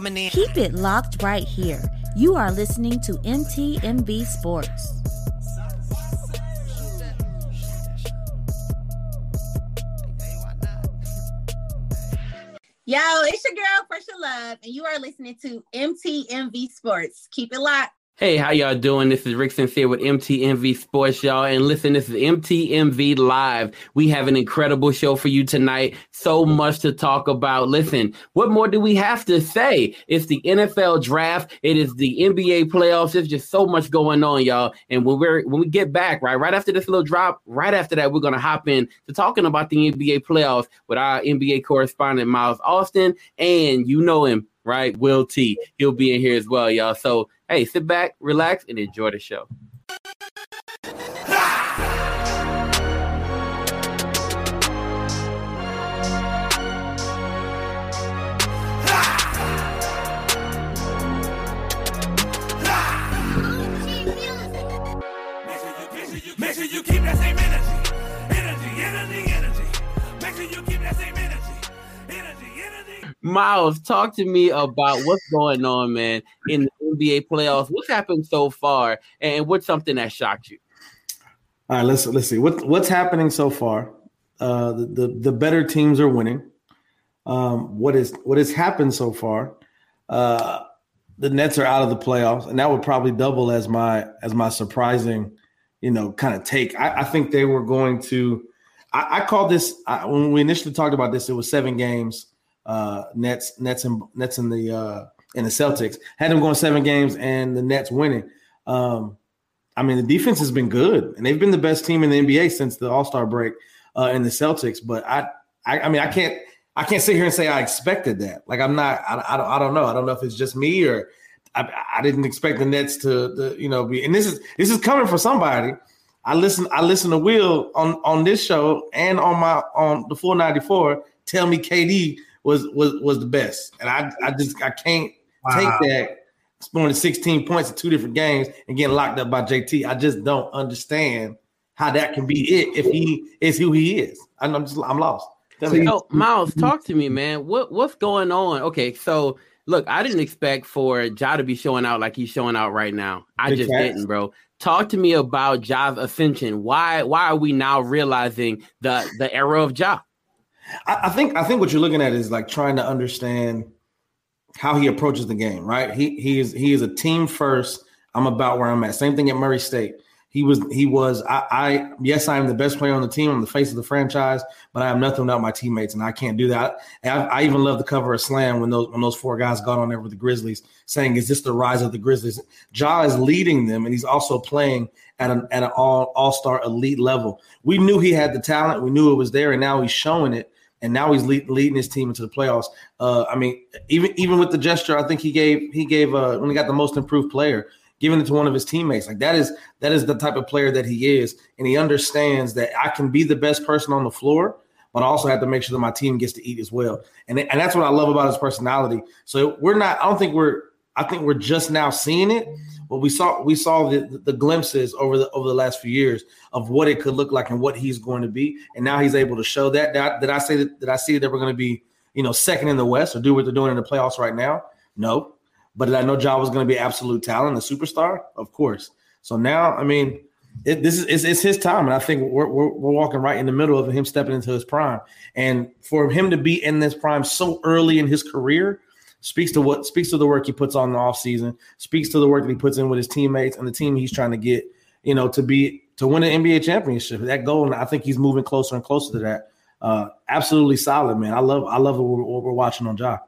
Keep it locked right here. You are listening to MTMV Sports. Yo, it's your girl, Pressure Love, and you are listening to MTMV Sports. Keep it locked. Hey, how y'all doing? This is Rick Sincere with MTMV Sports, y'all. And listen, this is MTMV Live. We have an incredible show for you tonight. So much to talk about. Listen, what more do we have to say? It's the NFL draft. It is the NBA playoffs. There's just so much going on, y'all. And when we're when we get back, right, right after this little drop, right after that, we're gonna hop in to talking about the NBA playoffs with our NBA correspondent Miles Austin, and you know him, right? Will T. He'll be in here as well, y'all. So hey, sit back, relax, and enjoy the show. Miles, talk to me about what's going on, man, in the NBA playoffs. What's happened so far, and what's something that shocked you? All right, let's let's see what what's happening so far. Uh, the, the the better teams are winning. Um, what is what has happened so far? Uh, the Nets are out of the playoffs, and that would probably double as my as my surprising, you know, kind of take. I, I think they were going to. I, I called this I, when we initially talked about this. It was seven games. Uh, Nets, Nets, and Nets in the uh, in the Celtics had them going seven games, and the Nets winning. Um, I mean, the defense has been good, and they've been the best team in the NBA since the All Star break uh, in the Celtics. But I, I, I mean, I can't, I can't sit here and say I expected that. Like, I'm not, I, I, don't, I don't know. I don't know if it's just me or I, I didn't expect the Nets to, to, you know, be. And this is this is coming from somebody. I listen, I listen to Will on on this show and on my on the full 94. tell me KD was was was the best, and I I just I can't Wow. take that scoring 16 points in two different games and getting locked up by JT. I just don't understand how that can be it if he is who he is. I'm I'm just I'm lost. Tell me. So, Miles, talk to me, man. What what's going on? Okay, so look, I didn't expect for Ja to be showing out like he's showing out right now. I Big just facts. didn't, bro. Talk to me about Ja's ascension. Why why are we now realizing the the era of Ja? I, I think I think what you're looking at is like trying to understand how he approaches the game, right? He he is he is a team first. I'm about where I'm at. Same thing at Murray State. He was he was I, I yes I am the best player on the team. I'm the face of the franchise, but I am nothing without my teammates, and I can't do that. I, I even love the cover of Slam when those when those four guys got on there with the Grizzlies, saying, "Is this the rise of the Grizzlies?" Ja is leading them, and he's also playing at an at an all all star elite level. We knew he had the talent, we knew it was there, and now he's showing it and now he's lead, leading his team into the playoffs. Uh, I mean, even even with the gesture, I think he gave he gave uh, when he got the most improved player, giving it to one of his teammates. Like that is that is the type of player that he is, and he understands that I can be the best person on the floor, but I also have to make sure that my team gets to eat as well. And and that's what I love about his personality. So we're not. I don't think we're. I think we're just now seeing it. But we saw we saw the, the glimpses over the over the last few years of what it could look like and what he's going to be, and now he's able to show that. I, did I say that? Did I see that we're going to be you know second in the West or do what they're doing in the playoffs right now? No, but did I know Ja was going to be absolute talent, a superstar? Of course. So now, I mean, it, this is it's, it's his time, and I think we're, we're we're walking right in the middle of him stepping into his prime, and for him to be in this prime so early in his career speaks to what speaks to the work he puts on the offseason, speaks to the work that he puts in with his teammates and the team he's trying to get, you know, to be to win an NBA championship. That goal, and I think he's moving closer and closer to that. Uh, absolutely solid, man. I love I love what we're, what we're watching on Ja.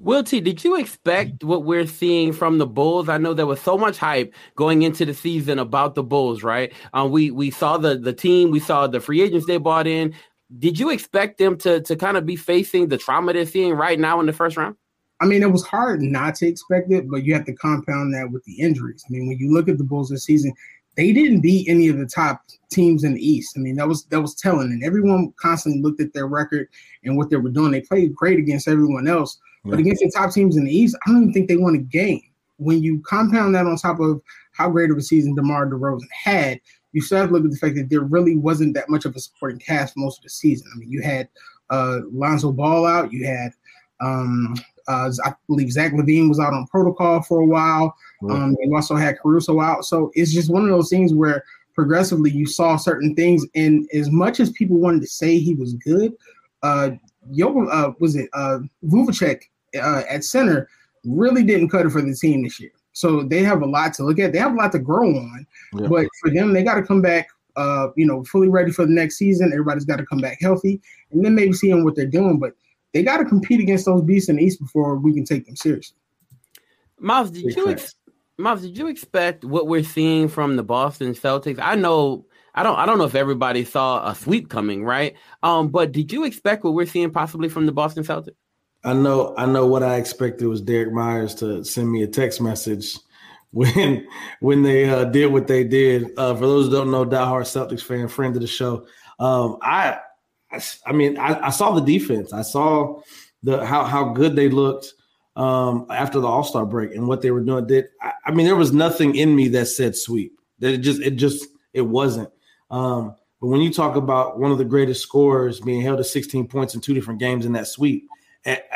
Will T, did you expect what we're seeing from the Bulls? I know there was so much hype going into the season about the Bulls, right? Um, we we saw the the team, we saw the free agents they bought in. Did you expect them to to kind of be facing the trauma they're seeing right now in the first round? I mean, it was hard not to expect it, but you have to compound that with the injuries. I mean, when you look at the Bulls this season, they didn't beat any of the top teams in the East. I mean, that was that was telling, and everyone constantly looked at their record and what they were doing. They played great against everyone else, but against the top teams in the East, I don't even think they won a game. When you compound that on top of how great of a season DeMar DeRozan had, you still have to look at the fact that there really wasn't that much of a supporting cast most of the season. I mean, you had uh, Lonzo Ball out, you had um, Uh, I believe Zach LaVine was out on protocol for a while. Um, they also had Caruso out. So it's just one of those things where progressively you saw certain things. And as much as people wanted to say he was good, uh, Yo, uh, was it uh, Vucevic uh, at center really didn't cut it for the team this year. So they have a lot to look at. They have a lot to grow on. Yeah. But for them, they got to come back, uh, you know, fully ready for the next season. Everybody's got to come back healthy, and then maybe seeing what they're doing. But they got to compete against those beasts in the East before we can take them seriously. Miles, did Big you facts. ex- Miles, did you expect what we're seeing from the Boston Celtics? I know I don't I don't know if everybody saw a sweep coming, right? Um, but did you expect what we're seeing possibly from the Boston Celtics? I know I know what I expected was Derek Myers to send me a text message when when they uh, did what they did. Uh, for those who don't know, diehard Celtics fan, friend of the show. Um, I, I I mean I, I saw the defense. I saw the how how good they looked um, after the All Star break and what they were doing. Did I, I mean there was nothing in me that said sweep. That it just it just it wasn't. Um, but when you talk about one of the greatest scorers being held to 16 points in two different games in that sweep, it,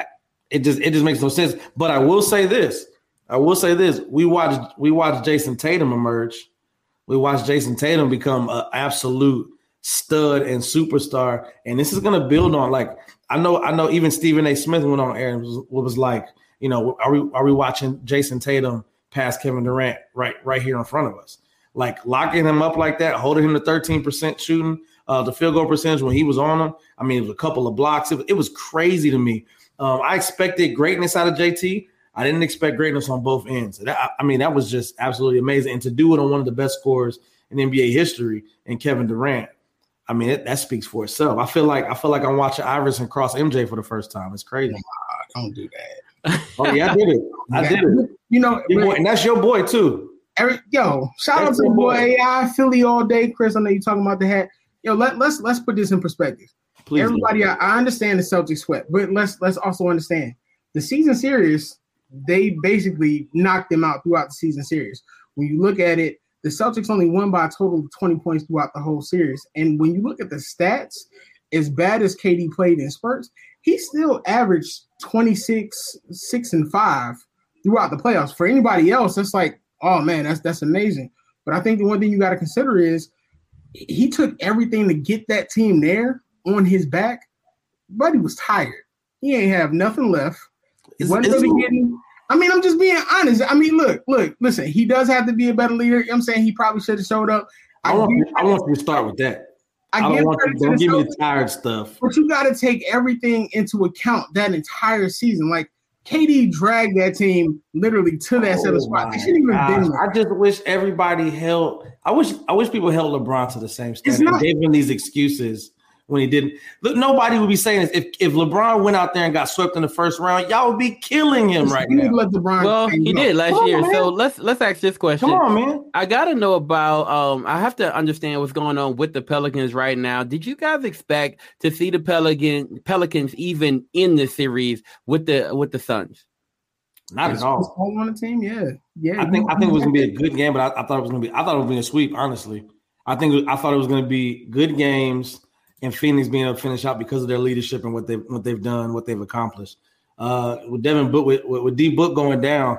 it just it just makes no sense. But I will say this: I will say this: we watched we watched Jayson Tatum emerge. We watched Jayson Tatum become an absolute stud and superstar, and this is going to build on. Like I know, I know. Even Stephen A. Smith went on air and was, was like, you know, are we are we watching Jayson Tatum pass Kevin Durant right right here in front of us? Like locking him up like that, holding him to thirteen percent shooting, uh, the field goal percentage when he was on him. I mean, it was a couple of blocks. It, was- it was crazy to me. Um, I expected greatness out of JT. I didn't expect greatness on both ends. That, I mean, that was just absolutely amazing. And to do it on one of the best scores in NBA history and Kevin Durant, I mean, it, that speaks for itself. I feel like I feel like I'm watching Iverson cross MJ for the first time. It's crazy. Oh don't do that. Oh yeah, I did it. I did it. You know, boy- and that's your boy too. Every, yo, shout out to boy boy. AI Philly all day, Chris. I know you're talking about the hat. Yo, let, let's let's put this in perspective. Please, Everybody, I, I understand the Celtics sweat, but let's let's also understand the season series. They basically knocked them out throughout the season series. When you look at it, the Celtics only won by a total of 20 points throughout the whole series. And when you look at the stats, as bad as KD played in spurts, he still averaged 26, 6, and 5 throughout the playoffs. For anybody else, that's like, oh man, that's that's amazing. But I think the one thing you got to consider is he took everything to get that team there on his back. Buddy was tired. He ain't have nothing left. He wasn't really getting. I mean, I'm just being honest. I mean, look, look, listen. He does have to be a better leader. You know what I'm saying he probably should have showed up. I want, you, I want you to start with that. I, I don't give want you, don't give me the tired stuff. But you got to take everything into account that entire season. Like KD dragged that team literally to that Oh seventh spot. They shouldn't even been there. I just wish everybody held. I wish. I wish people held LeBron to the same standard. not- and gave him these excuses when he didn't. Look, nobody would be saying this. If if LeBron went out there and got swept in the first round, y'all would be killing him right You need now. let LeBron Well, he go. did last Come on, year. So let's let's ask this question. Come on, man. I gotta know about. Um, I have to understand what's going on with the Pelicans right now. Did you guys expect to see the Pelican Pelicans even in the series with the with the Suns? Not at Chris all. On the team, yeah, yeah. I think I think it was gonna be a good game, but I, I thought it was gonna be I thought it was gonna be a sweep. Honestly, I think I thought it was gonna be good games and Phoenix being able to finish out because of their leadership and what they've what they've done, what they've accomplished. Uh, with Devin Book with, with, D Book going down,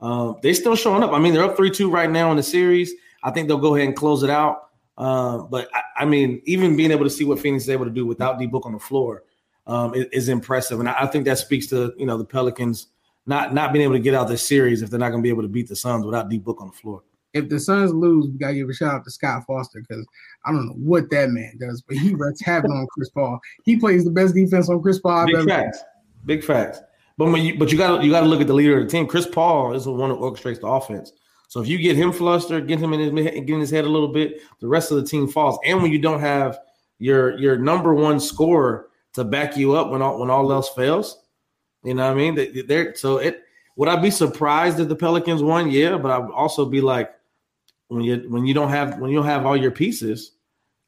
uh, they're still showing up. I mean, they're up three two right now in the series. I think they'll go ahead and close it out. Uh, but I, I mean, even being able to see what Phoenix is able to do without D Book on the floor um, is, is impressive, and I, I think that speaks to you know the Pelicans not not being able to get out this series if they're not going to be able to beat the Suns without D Book on the floor. If the Suns lose, we gotta give a shout out to Scott Foster because I don't know what that man does, but he wreaks havoc on Chris Paul. He plays the best defense on Chris Paul. I've Big facts, big facts. But when you but you got to you got to look at the leader of the team. Chris Paul is the one who orchestrates the offense. So if you get him flustered, get him in his get in his head a little bit, the rest of the team falls. And when you don't have your your number one scorer to back you up when all when all else fails, you know what I mean? They- They're so it. Would I be surprised if the Pelicans won? Yeah, but I would also be like, when you when you don't have when you don't have all your pieces,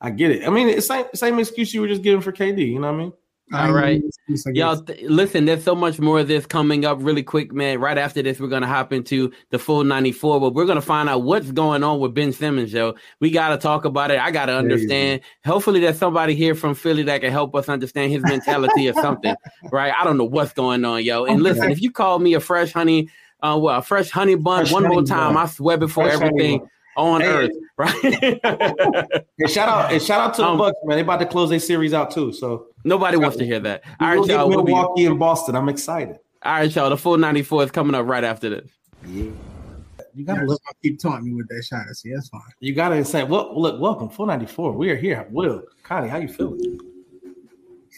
I get it. I mean, it's same same excuse you were just giving for KD. You know what I mean? All right. Y'all, th- listen, there's so much more of this coming up really quick, man. Right after this, we're going to hop into the full 94, but we're going to find out what's going on with Ben Simmons, yo. We got to talk about it. I got to understand. Hopefully, there's somebody here from Philly that can help us understand his mentality or something, right? I don't know what's going on, yo. And listen, if you call me a fresh honey, uh, well, a fresh honey bun Fresh one more time, bun. I swear before Fresh honey everything bun. On Hey. earth, right? And shout out, and shout out to the Um, Bucks, man. They about to close their series out too. So Nobody wants to hear that. All we'll y'all. We'll be, all Milwaukee and Boston. I'm excited. All right, y'all. The full 94 is coming up right after this. Yeah. You gotta so look. keep taunting me with that shot. I see that's fine. You gotta say, well, look, welcome, full 94. We are here. Will, Connie, how you feeling?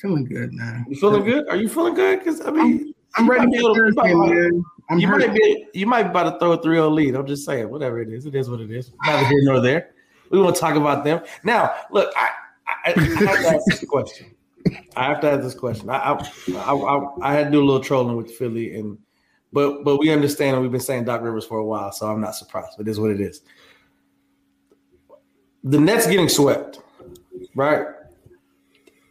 Feeling good now. You feeling good? Are you feeling good? Because I mean, I'm ready might be for to- Thursday, you might- man. I'm you hurt. might be you might be about to throw a 3-0 lead. I'm just saying, whatever it is, it is what it is. Neither here nor there. We won't talk about them. Now, look, I, I, I have to ask this question. I have to ask this question. I, I, I, I, I had to do a little trolling with Philly, and but but we understand, and we've been saying Doc Rivers for a while, so I'm not surprised. But it is what it is. The Nets getting swept, right?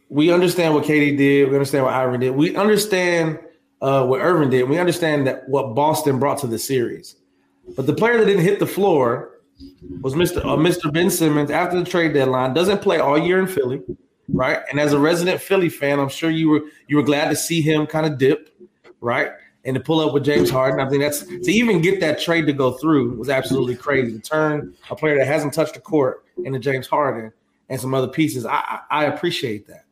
We understand what KD did. We understand what Iron did. We understand uh, what Irving did. We understand that what Boston brought to the series. But the player that didn't hit the floor was Mr. Uh, Mr. Ben Simmons after the trade deadline. Doesn't play all year in Philly, right? And as a resident Philly fan, I'm sure you were you were glad to see him kind of dip, right? And to pull up with James Harden. I think that's to even get that trade to go through was absolutely crazy. To turn a player that hasn't touched the court into James Harden and some other pieces. I, I, I appreciate that.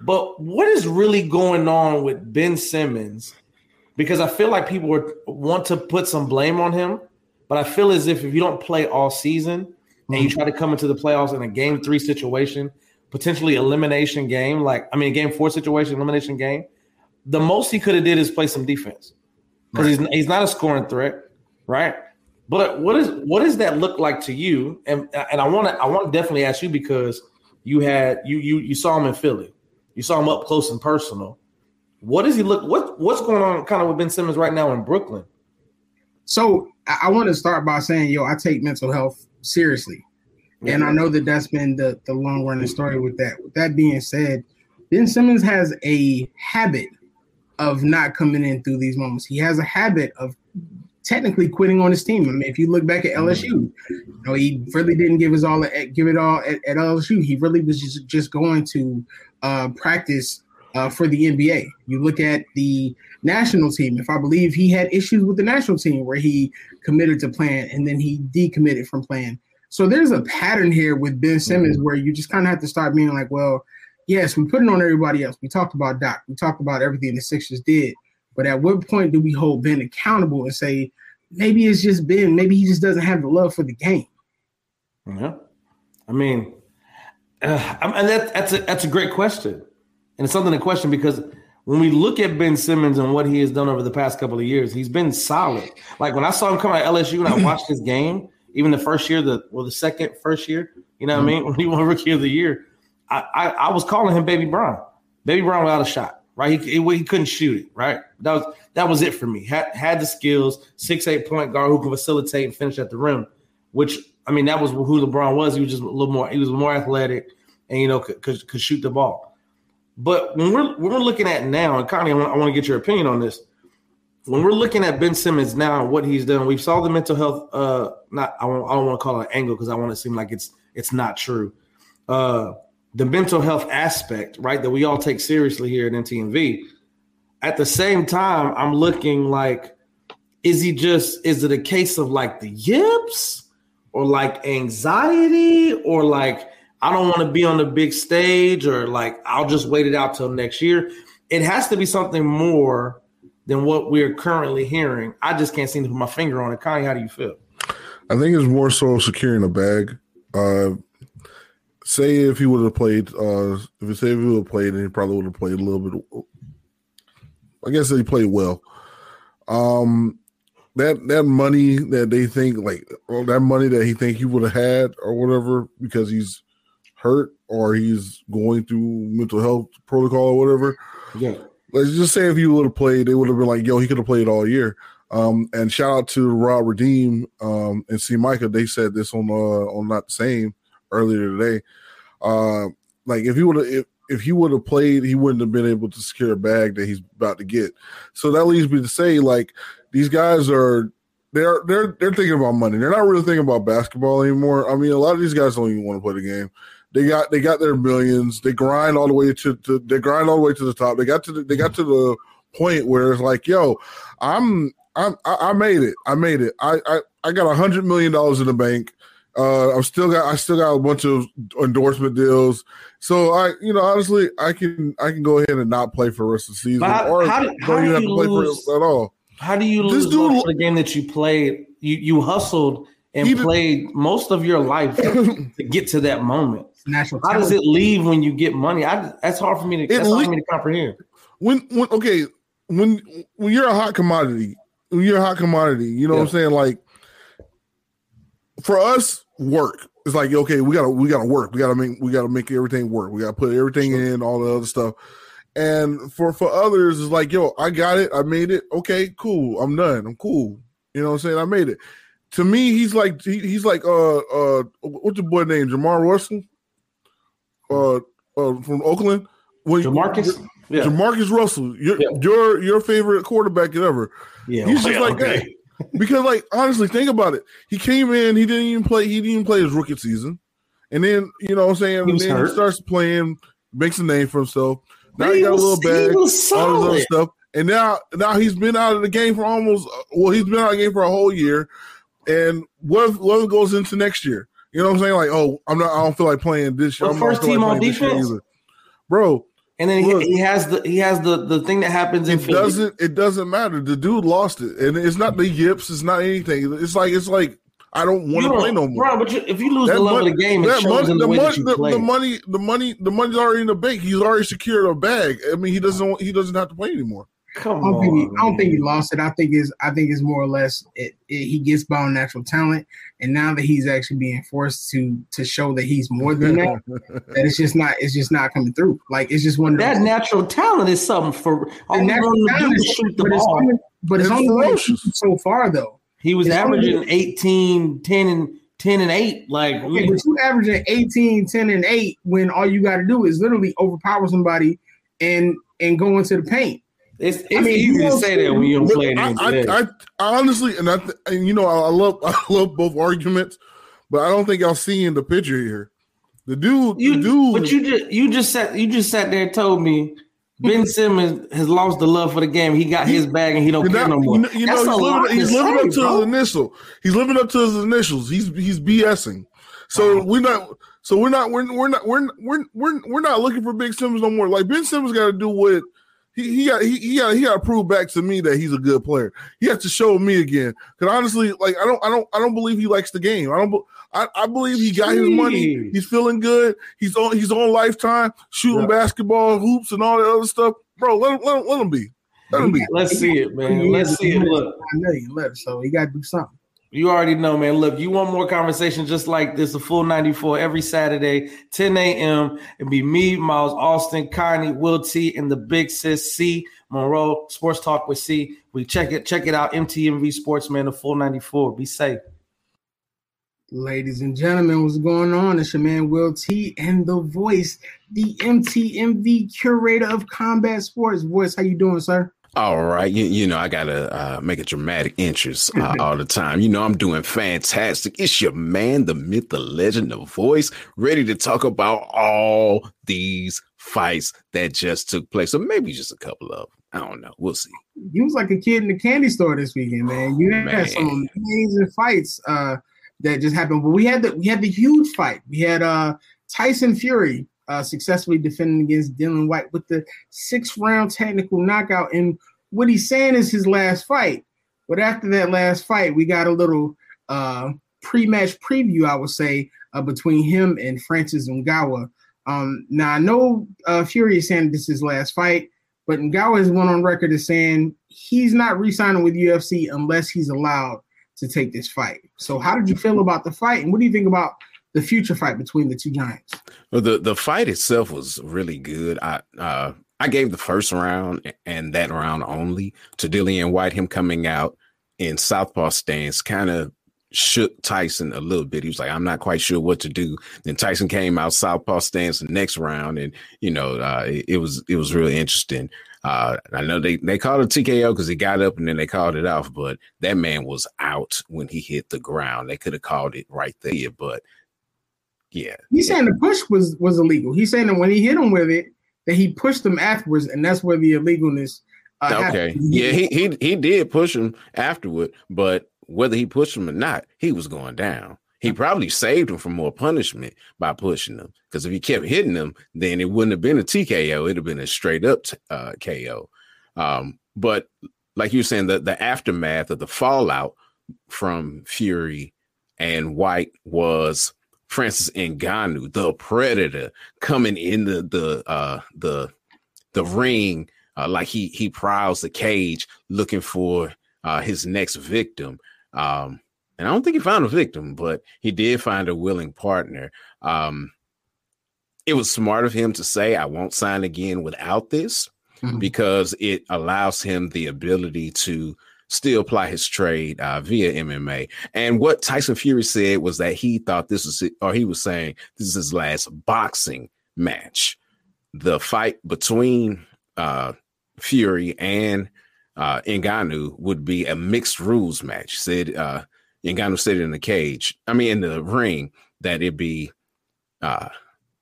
But what is really going on with Ben Simmons? Because I feel like people were, want to put some blame on him, but I feel as if if you don't play all season and you mm-hmm. try to come into the playoffs in a game three situation, potentially elimination game, like I mean, a game four situation, elimination game, the most he could have did is play some defense because he's he's not a scoring threat, right? But what is what does that look like to you? And and I want to I want to definitely ask you because you had you you you saw him in Philly, you saw him up close and personal. What does he look? What what's going on kind of with Ben Simmons right now in Brooklyn? So I, I want to start by saying, yo, I take mental health seriously, and I know that that's been the the long running story with that. With that being said, Ben Simmons has a habit of not coming in through these moments. He has a habit of technically quitting on his team. I mean, if you look back at LSU, mm-hmm. you know, he really didn't give his all at, give it all at, at LSU. He really was just just going to uh, practice uh, for the NBA. You look at the national team. If I believe he had issues with the national team where he committed to playing and then he decommitted from playing. So there's a pattern here with Ben Simmons where you just kind of have to start being like, well, yes, we put it on everybody else. We talked about Doc. We talked about everything the Sixers did. But at what point do we hold Ben accountable and say, maybe it's just Ben, maybe he just doesn't have the love for the game? Yeah, I mean, uh, and that, that's a that's a great question, and it's something to question because when we look at Ben Simmons and what he has done over the past couple of years, he's been solid. Like when I saw him come out of LSU and I watched his game, even the first year, the well, the second first year, you know what I mean, when he won Rookie of the Year, I, I I was calling him Baby Bron, Baby Bron without a shot. Right, he, he, he couldn't shoot it. Right, that was that was it for me. Had had the skills, six eight point guard who can facilitate and finish at the rim, which I mean that was who LeBron was. He was just a little more. He was more athletic, and you know could could, could shoot the ball. But when we're when we're looking at now, and Connie, I want, I want to get your opinion on this. When we're looking at Ben Simmons now, and what he's done, we saw the mental health. Uh, not I, won't, I don't want to call it an angle because I want to seem like it's it's not true. Uh, the mental health aspect, right, that we all take seriously here at MTMV. At the same time, I'm looking like, is he just? Is it a case of like the yips, or like anxiety, or like I don't want to be on the big stage, or like I'll just wait it out till next year? It has to be something more than what we're currently hearing. I just can't seem to put my finger on it. Connie, how do you feel? I think it's more so securing a bag. Uh, say if he would have played, uh, if you say if he would have played, and he probably would have played a little bit. I guess he played well. Um, that that money that they think like that money that he think he would have had or whatever because he's hurt or he's going through mental health protocol or whatever. Yeah. Let's just say if he would have played, they would have been like, "Yo, he could have played all year." Um, and shout out to Rob Redeem um, and C. Micah. They said this on uh, on not the same earlier today. Uh, like if he would have, if if he would have played, he wouldn't have been able to secure a bag that he's about to get. So that leads me to say, like, these guys are they're they're they're thinking about money. They're not really thinking about basketball anymore. I mean, a lot of these guys don't even want to play the game. They got they got their millions. They grind all the way to, to they grind all the way to the top. They got to the, they got to the point where it's like, yo, I'm I'm I I made it. I made it. I I, I got a hundred million dollars in the bank. Uh, I'm still got I still got a bunch of endorsement deals. So I, you know, honestly, I can I can go ahead and not play for the rest of the season, how- or how do- don't how even have to you play for it at all. How do you This lose dude- the game that you played? You you hustled and He did- played most of your life to get to that moment. Natural. How does it leave when you get money? I that's hard for me to that's hard for me to comprehend. when when okay when when you're a hot commodity when you're a hot commodity you know what i'm saying like for us work it's like okay we gotta we gotta work we gotta make we gotta make everything work we gotta put everything in all the other stuff and for for others it's like yo i got it i made it okay cool i'm done i'm cool you know what i'm saying i made it to me he's like he, he's like uh uh what's your boy name jamar russell uh, uh from oakland when Jamarcus? Yeah. Jamarcus Russell, your Yeah. your your favorite quarterback ever. Yeah. He's just Yeah, like okay. that. Because like honestly, think about it. He came in, he didn't even play, he didn't even play his rookie season. And then, you know what I'm saying? He And then hurt. he starts playing, makes a name for himself. Now He he got a was- little he bag, all this other stuff. And now now he's been out of the game for almost well, he's been out of the game for a whole year. And what if, what if goes into next year? You know what I'm saying? Like, oh, I'm not I don't feel like playing this year. Well, first team like on playing this year defense? Bro, And then he, Look. he has the he has the the thing that happens it doesn't it doesn't matter. The dude lost it, and it's not the yips. It's not anything. It's like it's like I don't want to play no more. Bro, but you, if you lose That the love mon- of the game, it shows money- in the, the, way mon- that you the- play. the money, the money, the money's already in the bank. He's already secured a bag. I mean, he doesn't. want- He doesn't have to play anymore. Come I don't think he, on, I don't think he lost it. I think is I think it's more or less it, it, he gets by on natural talent, and now that he's actually being forced to to show that he's more than that, that it's just not it's just not coming through. Like it's just one of That natural talent is something for all the we natural want to do talent is is- shoot the but it's ball. only, but it's It's only so far though. He was it's averaging only- 18, 10, and 10 and 8. Like Okay, but you averaging 18, 10, and 8 when all you got to do is literally overpower somebody and and go into the paint. it's it's I mean, easy you to don't say that when you don't play I, I, I, I honestly, and I, th- and you know, I love, I love both arguments, but I don't think y'all seeing the picture here. The dude, you, the dude, but you just you just sat you just sat there and told me Ben Simmons has lost the love for the game. He got his bag and he don't And care that- no more. You know, you That's a he's, lot living, he's living say, up to bro. his initial. He's living up to his initials. He's he's BSing. So we're not. So we're not. We're we're not. We're we're we're, we're not looking for Big Simmons no more. Like Ben Simmons got to do what he he got. He, he got he got to prove back to me that he's a good player. He has to show me again. Because honestly, like I don't I don't I don't believe he likes the game. I don't. Be- I, I believe he got his money. He's feeling good. He's on. He's on lifetime shooting Yeah. basketball hoops and all that other stuff. Bro, let him let him, let him be. Let him be. Let's see it, man. Let's see it. Look. I know you left, so he got to do something. You already know, man. Look, you want more conversation just like this, a full 94 every Saturday, 10 a.m. It'd be me, Miles Austin, Connie, Will T, and the big sis C Monroe Sports Talk with C. We check it, check it out. MTMV Sports, man, the full 94. Be safe. Ladies and gentlemen, what's going on? It's your man Will T and the voice, the MTMV curator of combat sports. Voice, how you doing, sir? All right, you, you know I gotta uh, make a dramatic entrance uh, all the time. You know I'm doing fantastic. It's your man, the myth, the legend, the voice, ready to talk about all these fights that just took place, or maybe just a couple of. them. I don't know. We'll see. You was like a kid in the candy store this weekend, man. You had Man. some amazing fights uh, that just happened. But we had the we had the huge fight. We had uh, Tyson Fury uh, successfully defending against Dillian Whyte with the sixth round technical knockout. And what he's saying is his last fight. But after that last fight, we got a little uh, pre-match preview, I would say, uh, between him and Francis Ngannou. Um, now I know uh, Fury is saying this is his last fight, but Ngannou has went on record as saying he's not re-signing with UFC unless he's allowed to take this fight. So, how did you feel about the fight, and what do you think about the future fight between the two giants? Well, the the fight itself was really good. I uh, I gave the first round and that round only to Dillian Whyte. Him coming out in southpaw stance kind of shook Tyson a little bit. He was like, I'm not quite sure what to do. Then Tyson came out southpaw stance the next round, and you know, uh, it, it, was it was really interesting. Uh, I know they they called it TKO because he got up and then they called it off, but that man was out when he hit the ground. They could have called it right there, but yeah, he's saying the push was was illegal. He's saying that when he hit him with it, that he pushed him afterwards, and that's where the illegalness. Uh, okay, happened. yeah, he he he did push him afterward, but whether he pushed him or not, he was going down. He probably saved him from more punishment by pushing him. Because if he kept hitting him, then it wouldn't have been a TKO. It'd have been a straight up uh, KO. Um, but like you were saying, the, the aftermath of the fallout from Fury and Whyte was Francis Ngannou, the predator, coming in the the uh, the the ring uh, like he he prowls the cage looking for uh, his next victim. Um, and I don't think he found a victim, but he did find a willing partner. Um, it was smart of him to say, I won't sign again without this mm-hmm. because it allows him the ability to still apply his trade uh, via MMA. And what Tyson Fury said was that he thought this was, or he was saying this is his last boxing match. The fight between uh, Fury and uh, Ngannou would be a mixed rules match. Said uh, Ngannou said in the cage, I mean in the ring, that it be uh,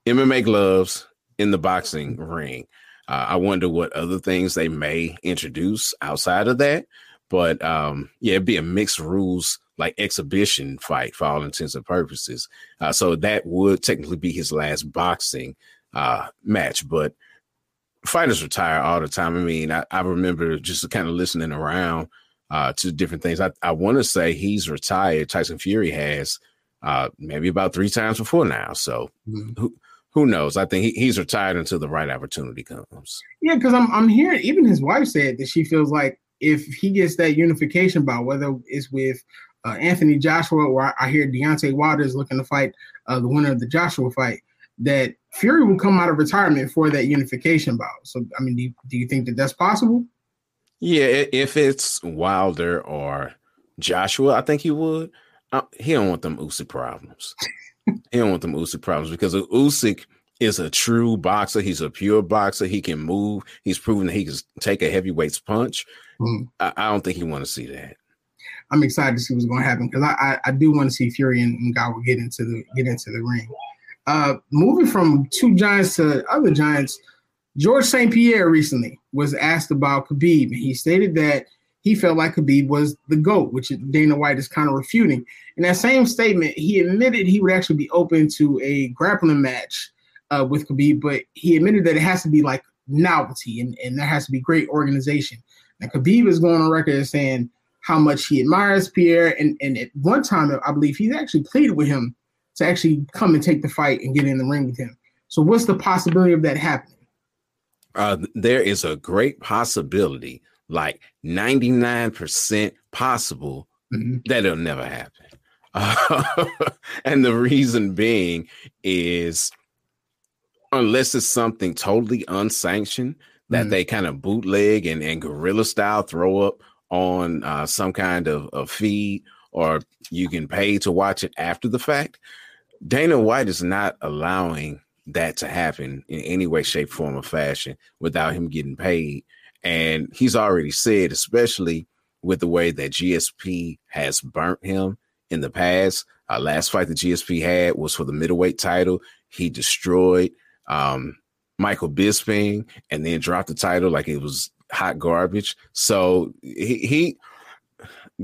MMA gloves in the boxing ring. Uh, I wonder what other things they may introduce outside of that. But um, yeah, it'd be a mixed rules like exhibition fight for all intents and purposes. Uh, so that would technically be his last boxing uh, match. But fighters retire all the time. I mean, I, I remember just kind of listening around uh, to different things. I, I want to say he's retired. Tyson Fury has uh, maybe about three times before now. So mm-hmm. who who knows? I think he, he's retired until the right opportunity comes. Yeah, because I'm I'm hearing even his wife said that she feels like if he gets that unification bout, whether it's with uh, Anthony Joshua or I, I hear Deontay Wilder is looking to fight uh, the winner of the Joshua fight, that Fury will come out of retirement for that unification bout. So, I mean, do you, do you think that that's possible? Yeah, if it's Wilder or Joshua, I think he would. Uh, he don't want them Usyk problems. he don't want them Usyk problems because Usyk is a true boxer. He's a pure boxer. He can move. He's proven that he can take a heavyweight's punch. Mm. I, I, don't think he want to see that. I'm excited to see what's going to happen because I, I, I, do want to see Fury and, and will get into the get into the ring. Uh, moving from two giants to other giants, George St. Pierre recently was asked about Khabib. He stated that he felt like Khabib was the GOAT, which Dana White is kind of refuting. In that same statement, he admitted he would actually be open to a grappling match uh, with Khabib, but he admitted that it has to be like novelty and, and there has to be great organization. Now, Khabib is going on record as saying how much he admires Pierre. And, and at one time, I believe he's actually pleaded with him to actually come and take the fight and get in the ring with him. So, what's the possibility of that happening? Uh, there is a great possibility, like 99% possible, mm-hmm. that it'll never happen. Uh, and the reason being is unless it's something totally unsanctioned that mm-hmm. they kind of bootleg and, and guerrilla style throw up on uh, some kind of, of feed or you can pay to watch it after the fact. Dana White is not allowing that to happen in any way, shape, form, or fashion without him getting paid. And he's already said, especially with the way that GSP has burnt him in the past. Uh, last fight the GSP had was for the middleweight title. He destroyed um, Michael Bisping and then dropped the title like it was hot garbage. So he, he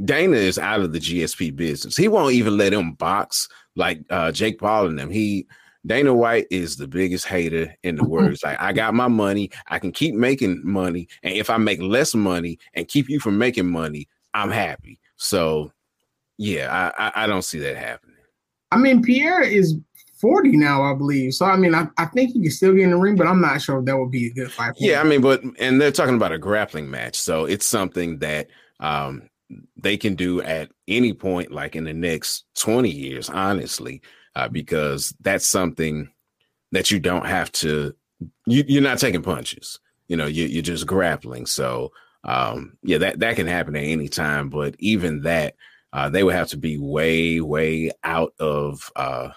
Dana is out of the GSP business. He won't even let him box like uh, Jake Paul and them. He Dana White is the biggest hater in the world. It's like I got my money, I can keep making money, and if I make less money and keep you from making money, I'm happy. So, yeah, I, I, I don't see that happening. I mean, Pierre is 40 now, I believe. So I mean, I, I think he can still get in the ring, but I'm not sure if that would be a good fight. yeah, I mean, but and they're talking about a grappling match, so it's something that um they can do at any point, like in the next 20 years, honestly, uh, because that's something that you don't have to, you, you're not taking punches, you know, you, you're just grappling. So, um, yeah, that, that can happen at any time. But even that, uh, they would have to be way, way out of uh,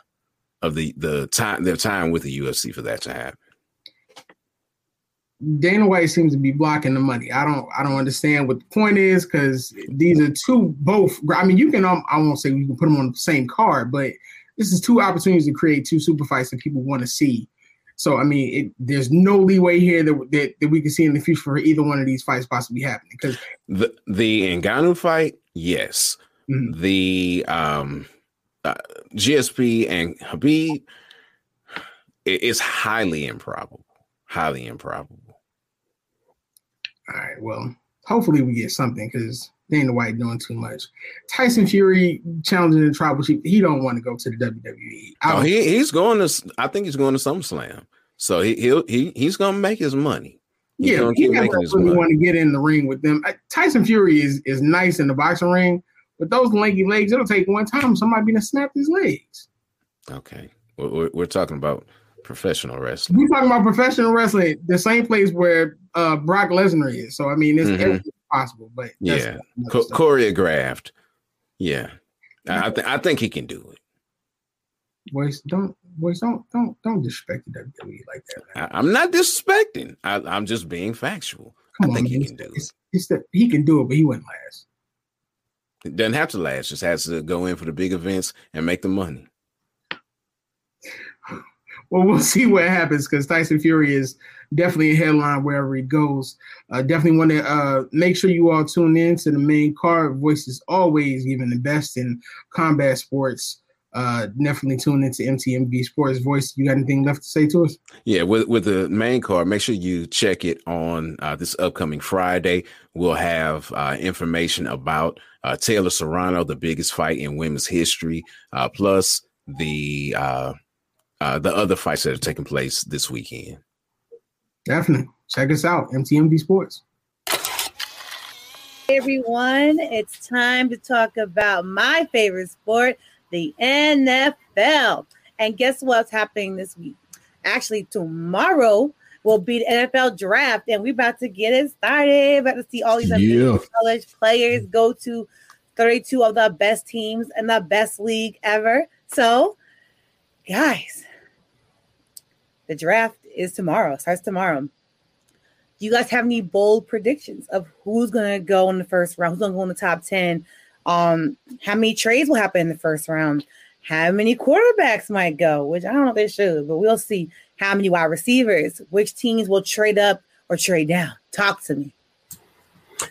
of the the time their time with the UFC for that to happen. Dana White seems to be blocking the money. I don't I don't understand what the point is because these are two both. I mean, you can um, I won't say you can put them on the same card, but this is two opportunities to create two super fights that people want to see. So I mean, it, there's no leeway here that, that that we can see in the future for either one of these fights possibly happening. Because the the Ngannou fight, yes, mm-hmm. the um, uh, GSP and Khabib, it, it's highly improbable. Highly improbable. All right. Well, hopefully we get something because Dana White doing too much. Tyson Fury challenging the tribal chief. He don't want to go to the WWE. Oh, he, he's going to. I think he's going to SummerSlam. So he he'll, he he's going to make his money. He's yeah, he never really want to get in the ring with them. Tyson Fury is is nice in the boxing ring, but those lanky legs, it'll take one time somebody be to snap his legs. Okay, we're, we're talking about professional wrestling. We're talking about professional wrestling, the same place where uh, Brock Lesnar is. So I mean, it's mm-hmm. Possible, but yeah, Co- choreographed. Yeah, I, th- I think he can do it. Boys, don't boys, don't don't don't disrespect the WWE like that. I, am not disrespecting. I, am just being factual. Come I think he can do it. It's that he can do it, but he wouldn't last. It doesn't have to last. Just has to go in for the big events and make the money well, we'll see what happens because Tyson Fury is definitely a headline wherever he goes. Uh, definitely want to uh, make sure you all tune in to the main card. Voices always giving the best in combat sports. Uh, definitely tune into MTMV Sports Voice. You got anything left to say to us? Yeah, with with the main card, make sure you check it on uh, this upcoming Friday. We'll have uh, information about uh, Taylor Serrano, the biggest fight in women's history, uh, plus the uh, the other fights that are taking place this weekend. Definitely. Check us out, MTMV Sports. Hey everyone, it's time to talk about my favorite sport, the NFL. And guess what's happening this week? Actually, tomorrow will be the NFL draft, and we're about to get it started. About to see all these yeah. college players go to 32 of the best teams in the best league ever. So, guys, the draft is tomorrow, starts tomorrow. Do you guys have any bold predictions of who's going to go in the first round? Who's going to go in the top 10? Um, how many trades will happen in the first round? How many quarterbacks might go? Which I don't know if they should, but we'll see. How many wide receivers? Which teams will trade up or trade down? Talk to me.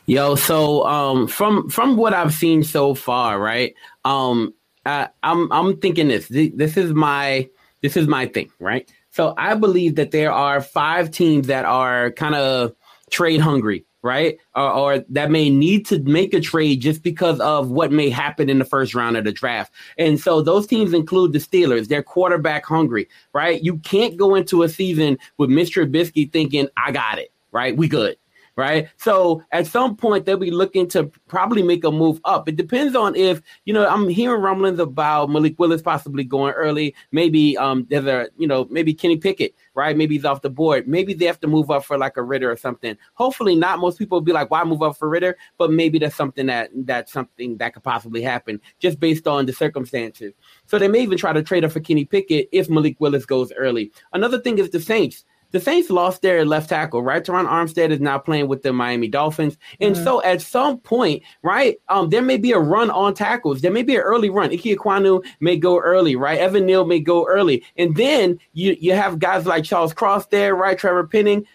Yo, so um, from from what I've seen so far, right? Um, I, I'm I'm thinking this. This is my this is my thing, right? So I believe that there are five teams that are kind of trade hungry, right? Or, or, that may need to make a trade just because of what may happen in the first round of the draft. And so those teams include the Steelers. They're quarterback hungry, right? You can't go into a season with Mr. Trubisky thinking, I got it, right? We good right? So at some point they'll be looking to probably make a move up. It depends on if you know. I'm hearing rumblings about Malik Willis possibly going early. Maybe um there's a you know maybe Kenny Pickett, right? Maybe he's off the board. Maybe they have to move up for like a Ridder or something. Hopefully not. Most people will be like, why move up for Ridder? But maybe that's something that that's something that could possibly happen just based on the circumstances. So they may even try to trade up for Kenny Pickett if Malik Willis goes early. Another thing is the Saints the Saints lost their left tackle, right? Terron Armstead is now playing with the Miami Dolphins. And mm-hmm. so at some point, right, um, there may be a run on tackles. There may be an early run. Ike Ekwonu may go early, right? Evan Neal may go early. And then you, you have guys like Charles Cross there, right? Trevor Penning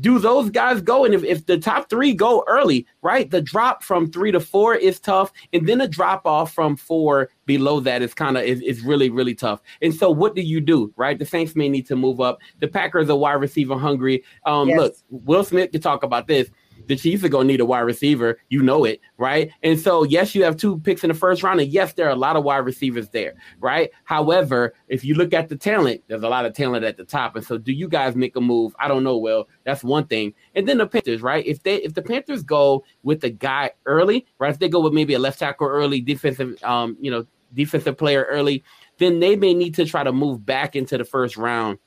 do those guys go? And if, if the top three go early, right, the drop from three to four is tough. And then a drop off from four below that is kind of is, is really, really tough. And so what do you do, right? The Saints may need to move up. The Packers are wide receiver hungry. Um, yes. Look, Will Smith can talk about this the Chiefs are going to need a wide receiver. You know it, right? And so, yes, you have two picks in the first round, and yes, there are a lot of wide receivers there, right? However, if you look at the talent, there's a lot of talent at the top. And so, do you guys make a move? I don't know. Well, that's one thing. And then the Panthers, right? If they if the Panthers go with the guy early, right? If they go with maybe a left tackle early, defensive, um, you know, defensive player early, then they may need to try to move back into the first round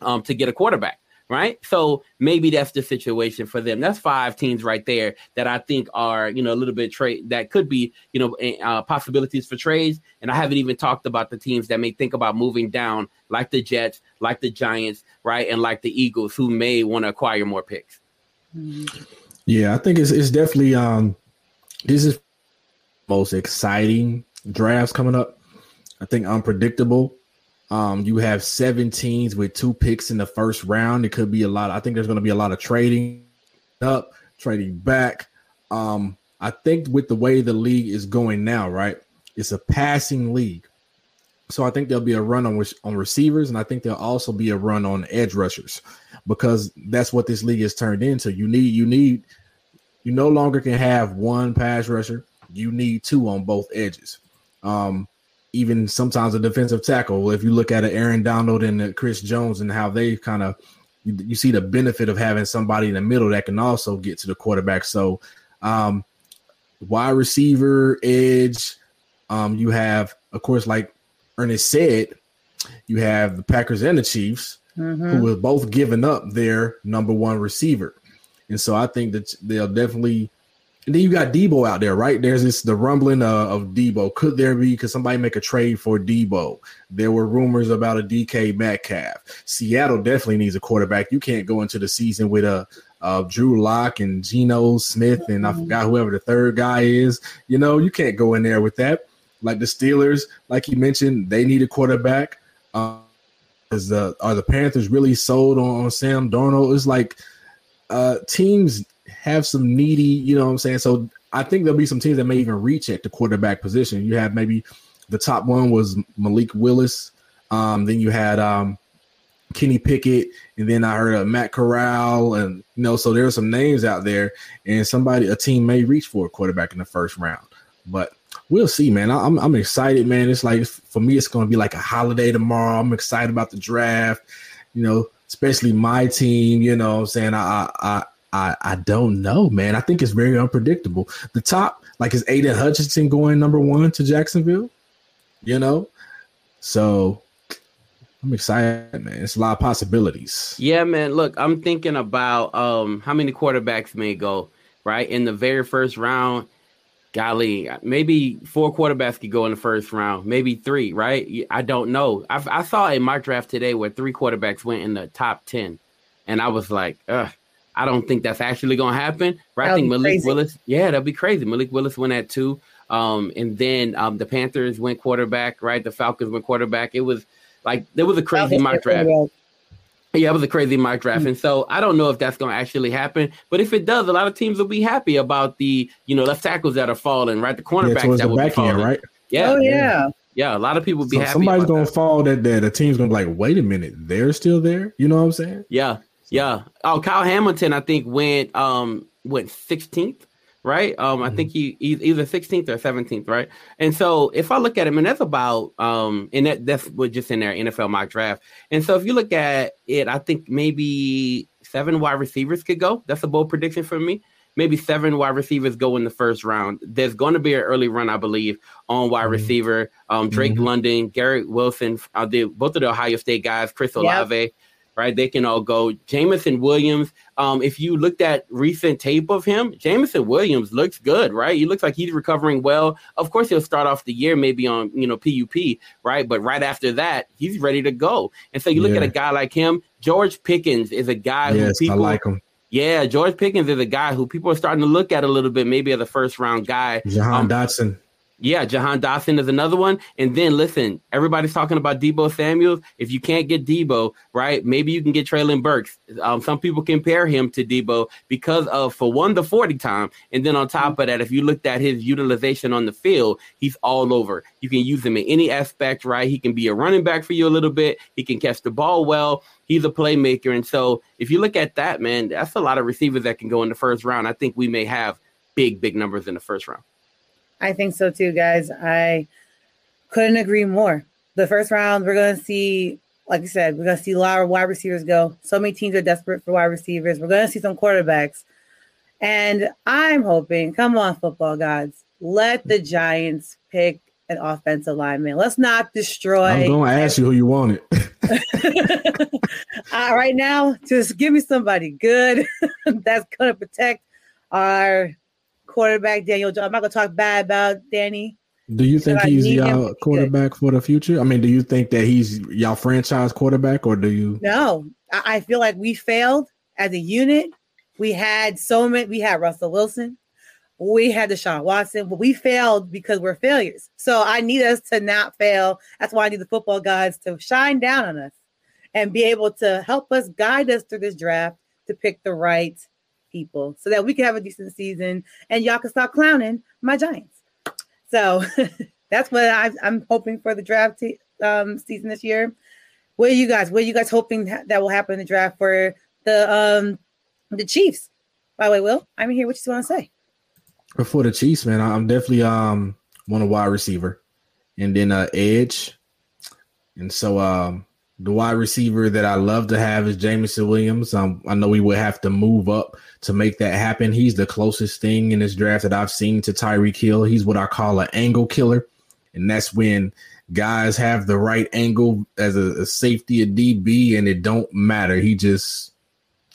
um, to get a quarterback right? So maybe that's the situation for them. That's five teams right there that I think are, you know, a little bit trade that could be, you know, uh, possibilities for trades. And I haven't even talked about the teams that may think about moving down, like the Jets, like the Giants, right, and like the Eagles, who may want to acquire more picks. Yeah, I think it's it's definitely um this is most exciting drafts coming up. I think unpredictable. Um, you have seven teams with two picks in the first round. It could be a lot. I think there's going to be a lot of trading up, trading back. Um, I think with the way the league is going now, right? It's a passing league. So I think there'll be a run on on receivers, and I think there'll also be a run on edge rushers because that's what this league has turned into. You need you need you no longer can have one pass rusher. You need two on both edges. Um, even sometimes a defensive tackle. If you look at Aaron Donald and Chris Jones and how they kind of you, you, see the benefit of having somebody in the middle that can also get to the quarterback. So, um, wide receiver, edge. Um, you have, of course, like Ernest said, you have the Packers and the Chiefs, mm-hmm. who have both given up their number one receiver. And so I think that they'll definitely and then you got Deebo out there, right? There's this the rumbling uh, of Deebo. Could there be? Could somebody make a trade for Deebo? There were rumors about a DK Metcalf. Seattle definitely needs a quarterback. You can't go into the season with a Drew Lock and Geno Smith and I forgot whoever the third guy is. You know, you can't go in there with that. Like the Steelers, like you mentioned, they need a quarterback. Uh, is the are the Panthers really sold on, on Sam Darnold? It's like uh, teams have some needy, you know what I'm saying? So I think there'll be some teams that may even reach at the quarterback position. You have maybe the top one was Malik Willis. Um, then you had um, Kenny Pickett, and then I heard of Matt Corral, and you know, so there are some names out there, and somebody, a team may reach for a quarterback in the first round. But we'll see, man. I'm I'm excited, man. It's like for me, it's to be like a holiday tomorrow. I'm excited about the draft, you know, especially my team. You know, I'm saying I I I, I don't know, man. I think it's very unpredictable. The top, like, is Aidan Hutchinson going number one to Jacksonville? You know, so I'm excited, man. It's a lot of possibilities. Yeah, man. Look, I'm thinking about um how many quarterbacks may go right in the very first round. Golly, maybe four quarterbacks could go in the first round, maybe three, right? I don't know. I, I saw a mock draft today where three quarterbacks went in the top ten, and I was like, ugh I don't think that's actually going to happen. Right? I think Malik crazy. Willis, yeah, that'd be crazy. Malik Willis went at two. Um, and then um, the Panthers went quarterback, right? The Falcons went quarterback. It was like there was a crazy mock draft. Yeah, it was a crazy mock draft. Mm-hmm. And so I don't know if that's going to actually happen. But if it does, a lot of teams will be happy about the, you know, left tackles that are falling, right? The cornerbacks yeah, that will be falling. End, right? Yeah. Oh, yeah. Yeah, a lot of people will be so happy. Somebody's gonna that. fall that that the team's gonna be like, wait a minute, they're still there. You know what I'm saying? Yeah, yeah. Oh, Kyle Hamilton, I think went um went 16th, right? Um, I think mm-hmm. he either 16th or 17th, right? And so if I look at him, and that's about um, and that that's what just in their NFL mock draft. And so if you look at it, I think maybe seven wide receivers could go. That's a bold prediction for me. Maybe seven wide receivers go in the first round. There's going to be an early run, I believe, on wide mm-hmm. receiver. Um, Drake mm-hmm. London, Garrett Wilson, uh, the, both of the Ohio State guys, Chris Olave. Yep right? They can all go. Jameson Williams. Um, if you looked at recent tape of him, Jameson Williams looks good, right? He looks like he's recovering well. Of course, he'll start off the year maybe on you know PUP, right? But right after that, he's ready to go. And so you look yeah. at a guy like him. George Pickens is a guy yes, who people I like him. Yeah, George Pickens is a guy who people are starting to look at a little bit, maybe as a first round guy. Jahan um, Dotson. Yeah, Jahan Dotson is another one. And then listen, everybody's talking about Deebo Samuels. If you can't get Deebo, right, maybe you can get Treylon Burks. Um, some people compare him to Deebo because of, for one, the 40 time. And then on top of that, if you looked at his utilization on the field, he's all over. You can use him in any aspect, right? He can be a running back for you a little bit. He can catch the ball well. He's a playmaker. And so if you look at that, man, that's a lot of receivers that can go in the first round. I think we may have big, big numbers in the first round. I think so too, guys. I couldn't agree more. The first round, we're going to see, like I said, we're going to see a lot of wide receivers go. So many teams are desperate for wide receivers. We're going to see some quarterbacks. And I'm hoping, come on, football gods, let the Giants pick an offensive lineman. Let's not destroy. I'm going to ask you who you wanted. uh, right now, just give me somebody good that's going to protect our quarterback, Daniel. I'm not going to talk bad about Danny. Do you think he's y'all quarterback for the future? I mean, do you think that he's y'all franchise quarterback, or do you? No, I, I feel like we failed as a unit. We had so many. We had Russell Wilson. We had Deshaun Watson, but we failed because we're failures. So I need us to not fail. That's why I need the football guys to shine down on us and be able to help us guide us through this draft to pick the right people so that we can have a decent season and y'all can stop clowning my Giants. So that's what I, I'm hoping for the draft um, season this year. What are you guys? What are you guys hoping ha- that will happen in the draft for the um the Chiefs? By the way, Will, I'm here. What you want to say? For the Chiefs, man, I'm definitely um want a wide receiver, and then uh edge, and so um the wide receiver that I love to have is Jameson Williams. Um, I know we would have to move up to make that happen. He's the closest thing in this draft that I've seen to Tyreek Hill. He's what I call an angle killer, and that's when guys have the right angle as a, a safety, a DB, and it don't matter. He just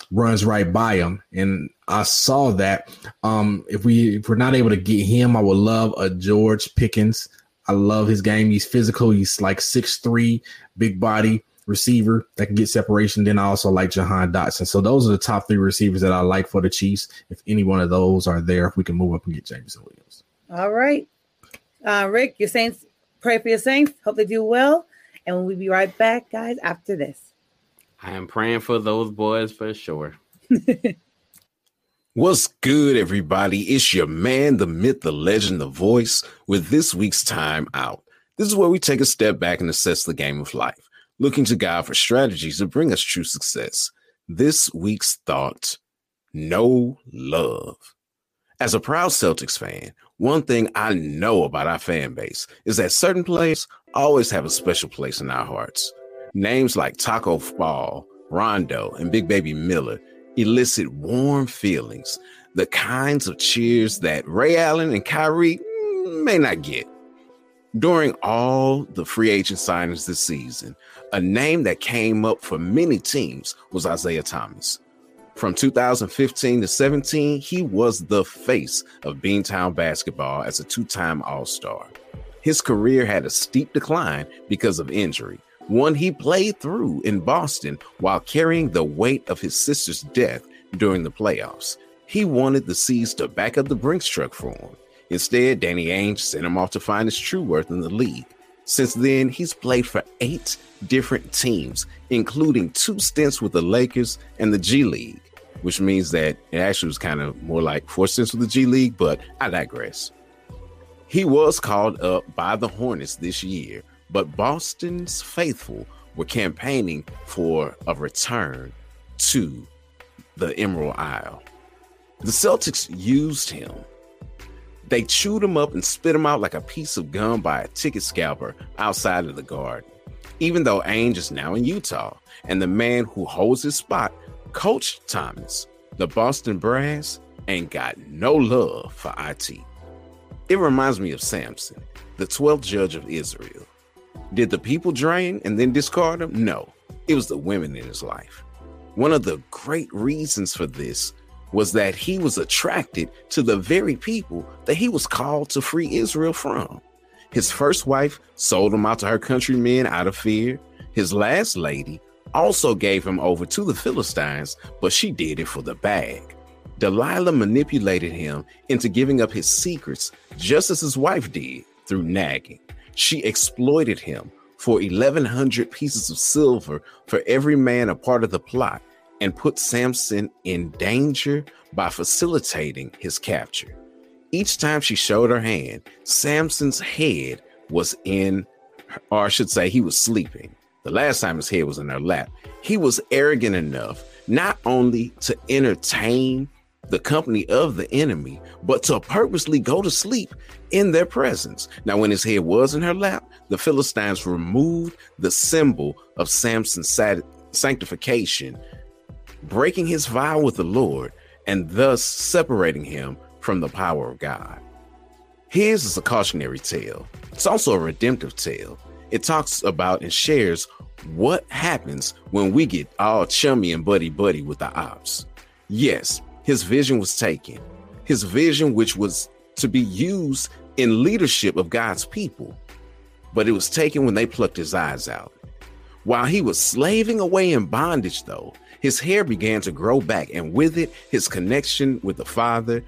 runs right by him. And I saw that. Um, if we if we're not able to get him, I would love a George Pickens. I love his game. He's physical. He's like six three, big body receiver that can get separation. Then I also like Jahan Dotson. So those are the top three receivers that I like for the Chiefs. If any one of those are there, if we can move up and get Jameson Williams. All right. Uh, Rick, your Saints, pray for your Saints. Hope they do well. And we'll be right back, guys, after this. I am praying for those boys for sure. What's good, everybody? It's your man, the myth, the legend, the voice, with this week's time out. This is where we take a step back and assess the game of life, looking to God for strategies to bring us true success. This week's thought no love. As a proud Celtics fan, one thing I know about our fan base is that certain players always have a special place in our hearts. Names like Tacko Fall, Rondo, and Big Baby Miller elicit warm feelings, the kinds of cheers that Ray Allen and Kyrie mm, may not get. During all the free agent signings this season, a name that came up for many teams was Isaiah Thomas. From 2015 to 17, he was the face of Beantown basketball as a two time All Star. His career had a steep decline because of injury, one he played through in Boston while carrying the weight of his sister's death during the playoffs. He wanted the C's to back up the Brinks truck for him. Instead, Danny Ainge sent him off to find his true worth in the league. Since then, he's played for eight different teams, including two stints with the Lakers and the G League, which means that it actually was kind of more like four stints with the G League, but I digress. He was called up by the Hornets this year, but Boston's faithful were campaigning for a return to the Emerald Isle. The Celtics used him. They chewed him up and spit him out like a piece of gum by a ticket scalper outside of the guard. Even though Ainge is now in Utah, and the man who holds his spot coached Thomas, the Boston Brass ain't got no love for IT. It reminds me of Samson, the 12th judge of Israel. Did the people drain and then discard him? No, it was the women in his life. One of the great reasons for this was that he was attracted to the very people that he was called to free Israel from. His first wife sold him out to her countrymen out of fear. His last lady also gave him over to the Philistines, but she did it for the bag. Delilah manipulated him into giving up his secrets, just as his wife did through nagging. She exploited him for 1,100 pieces of silver for every man a part of the plot and put Samson in danger by facilitating his capture. Each time she showed her hand, Samson's head was in, or I should say, he was sleeping. The last time his head was in her lap, he was arrogant enough not only to entertain the company of the enemy, but to purposely go to sleep in their presence. Now, when his head was in her lap, the Philistines removed the symbol of Samson's sanctification, breaking his vow with the Lord and thus separating him from the power of God. His is a cautionary tale It's also a redemptive tale. It talks about and shares what happens when we get all chummy and buddy buddy with the ops. Yes, his vision was taken. His vision, which was to be used in leadership of God's people, but it was taken when they plucked his eyes out. While he was slaving away in bondage, though, his hair began to grow back, and with it, his connection with the Father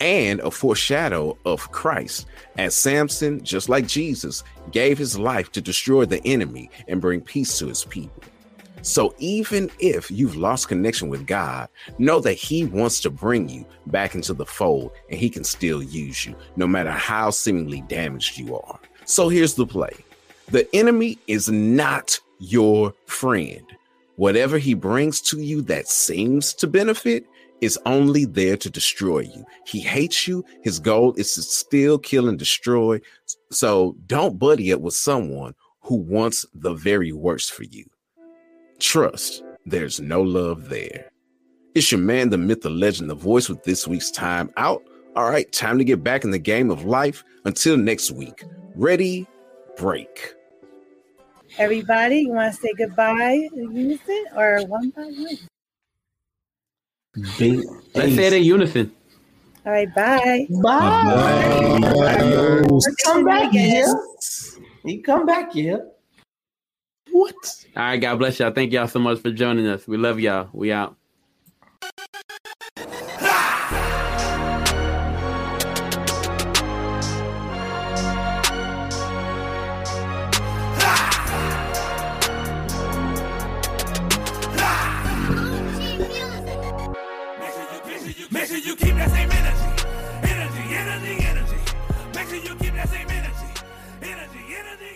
and a foreshadow of Christ, as Samson, just like Jesus, gave his life to destroy the enemy and bring peace to his people. So even if you've lost connection with God, know that He wants to bring you back into the fold and He can still use you, no matter how seemingly damaged you are. So here's the play the enemy is not your friend. Whatever he brings to you that seems to benefit is only there to destroy you. He hates you. His goal is to steal, kill, and destroy. So don't buddy up with someone who wants the very worst for you. Trust, there's no love there. It's your man, the myth, the legend, the voice with this week's time out. All right, time to get back in the game of life. Until next week, ready, break. Everybody, you want to say goodbye in unison or one by one? Big Let's say it in unison. All right, bye. Bye. We're Come back, again. yeah. You come back, yeah. What? All right, God bless y'all. Thank y'all so much for joining us. We love y'all. We out. Make